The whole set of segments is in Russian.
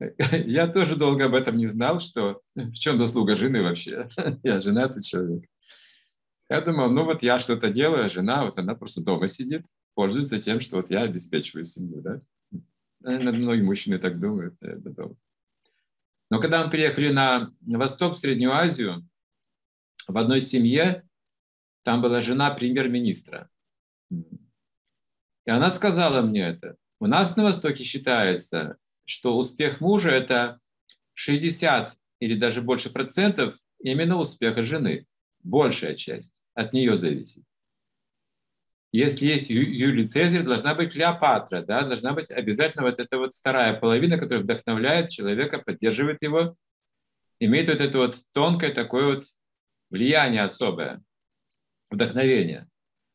Я тоже долго об этом не знал, что в чем заслуга жены вообще. Я женатый человек. Я думал, ну вот я что-то делаю, а жена, вот она просто дома сидит, пользуется тем, что вот я обеспечиваю семью, да. Наверное, многие мужчины так думают. Но когда мы приехали на восток, в Среднюю Азию, в одной семье, там была жена премьер-министра. И она сказала мне это. У нас на Востоке считается, что успех мужа – это 60 или даже больше процентов именно успеха жены. Большая часть от нее зависит. Если есть Юлий Цезарь, должна быть Клеопатра, да, должна быть обязательно вот эта вот вторая половина, которая вдохновляет человека, поддерживает его, имеет вот это вот тонкое такое вот влияние особое, вдохновение.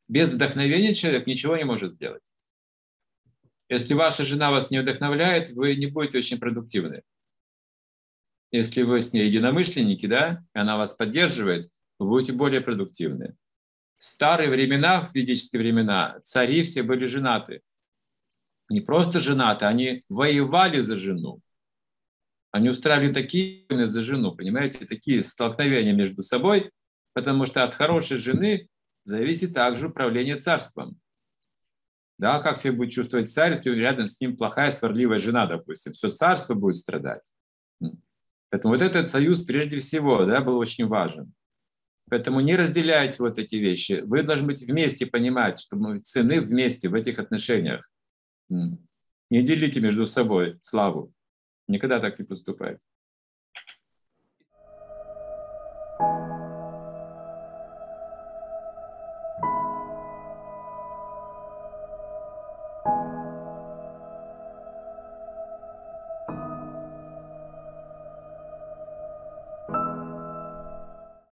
Без вдохновения человек ничего не может сделать. Если ваша жена вас не вдохновляет, вы не будете очень продуктивны. Если вы с ней единомышленники, да, и она вас поддерживает, вы будете более продуктивны. В старые времена, в ведические времена, цари все были женаты. Не просто женаты, они воевали за жену. Они устраивали такие войны за жену, понимаете, такие столкновения между собой, потому что от хорошей жены зависит также управление царством. Да, как себя будет чувствовать царь, если рядом с ним плохая, сварливая жена, допустим, все царство будет страдать. Поэтому вот этот союз прежде всего да, был очень важен. Поэтому не разделяйте вот эти вещи. Вы должны быть вместе понимать, что мы цены вместе в этих отношениях. Не делите между собой славу. Никогда так не поступайте.